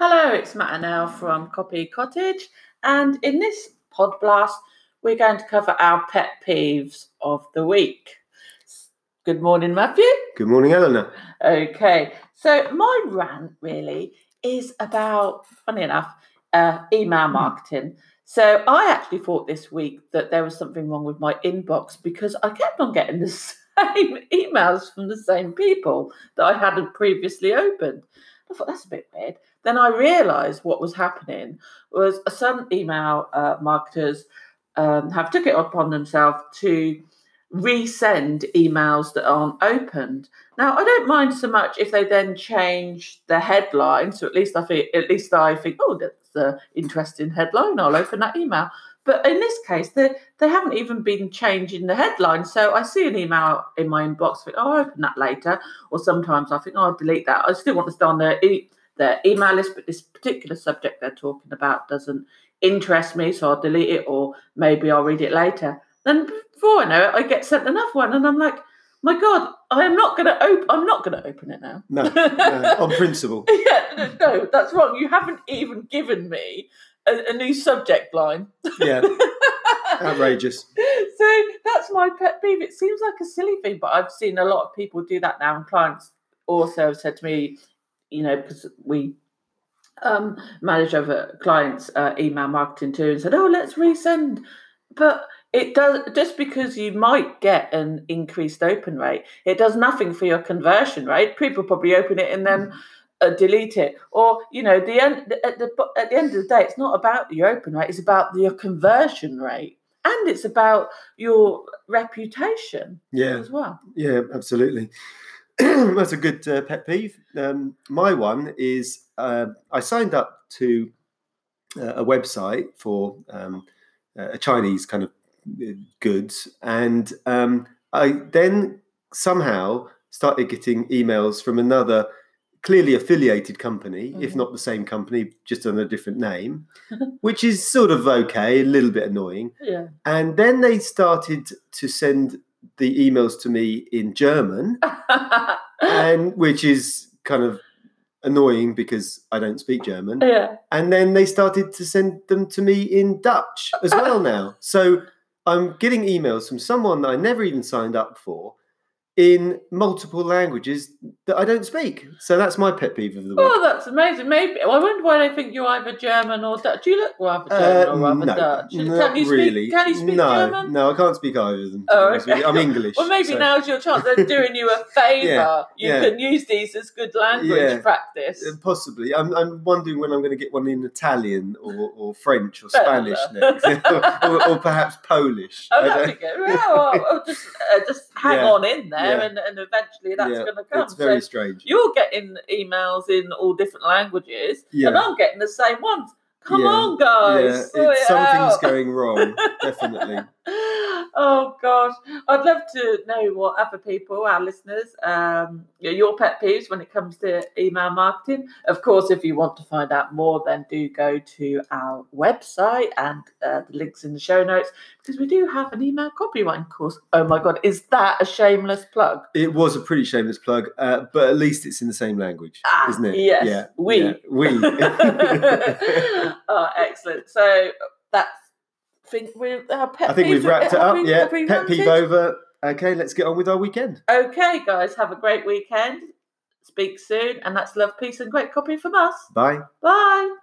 Hello, it's Matt and Elle from Copy Cottage, and in this pod blast, we're going to cover our pet peeves of the week. Good morning, Matthew. Good morning, Eleanor. Okay, so my rant really is about, funny enough, uh, email marketing. So I actually thought this week that there was something wrong with my inbox because I kept on getting the same emails from the same people that I hadn't previously opened. I thought that's a bit weird. Then I realised what was happening was some email uh, marketers um, have took it upon themselves to resend emails that aren't opened. Now I don't mind so much if they then change the headline. So at least I think at least I think, oh, that's an interesting headline. I'll open that email. But in this case, they they haven't even been changing the headline. So I see an email in my inbox, think, oh, I'll open that later. Or sometimes I think, oh, I'll delete that. I still want to stay on the e- the email list, but this particular subject they're talking about doesn't interest me, so I'll delete it, or maybe I'll read it later. Then before I know it, I get sent another one, and I'm like, my God, I am not going to open. I'm not going to open it now. No, no, on principle. yeah, no, that's wrong. You haven't even given me a, a new subject line. Yeah, outrageous. so that's my pet peeve. It seems like a silly thing, but I've seen a lot of people do that now, and clients also have said to me, you know, because we um, manage over clients' uh, email marketing too, and said, "Oh, let's resend," but it does just because you might get an increased open rate. It does nothing for your conversion rate. People probably open it and then uh, delete it, or you know, the end at the at the end of the day, it's not about your open rate; it's about your conversion rate, and it's about your reputation. Yeah, as well. Yeah, absolutely. That's a good uh, pet peeve. Um, my one is uh, I signed up to uh, a website for um, a Chinese kind of uh, goods, and um, I then somehow started getting emails from another clearly affiliated company, mm-hmm. if not the same company, just under a different name, which is sort of okay, a little bit annoying. Yeah. And then they started to send the emails to me in German, and which is kind of annoying because I don't speak German. Yeah. And then they started to send them to me in Dutch as well now. So I'm getting emails from someone that I never even signed up for in multiple languages that I don't speak. So that's my pet peeve of the week. Oh, that's amazing. Maybe I wonder why they think you're either German or Dutch. Do you look rather German uh, or rather no, Dutch? Can you really. Speak, can you speak no, German? No, I can't speak either of them. Oh, okay. I'm English. well, maybe so. now's your chance. They're doing you a favour. Yeah, you yeah. can use these as good language Yeah. practice. Uh, Possibly. I'm, I'm wondering when I'm going to get one in Italian or, or French or Better. Spanish next, or, or, perhaps Polish. Oh, that'd be good. Well, just, uh, just hang on in there, yeah. and, and eventually that's Yeah, going to come. It's very So strange. you're getting emails in all different languages, Yeah. and I'm getting the same ones. Come on, guys. something's out. going wrong. Definitely. Oh gosh, I'd love to know what other people, our listeners, um, your- pet peeves when it comes to email marketing. Of course, if you want to find out more, then do go to our website and uh, the links in the show notes because we do have an email copywriting course. Oh my god, is that a shameless plug? It was a pretty shameless plug, uh, but at least it's in the same language, Ah, isn't it? yes, Yeah. we. yeah, we. oh, excellent. So that's think we our pet I think we've are- wrapped it up. we- yeah, pet peeve over. Okay, let's get on with our weekend. Okay, guys, have a great weekend. Speak soon, and that's love, peace, and great copy from us. Bye. Bye.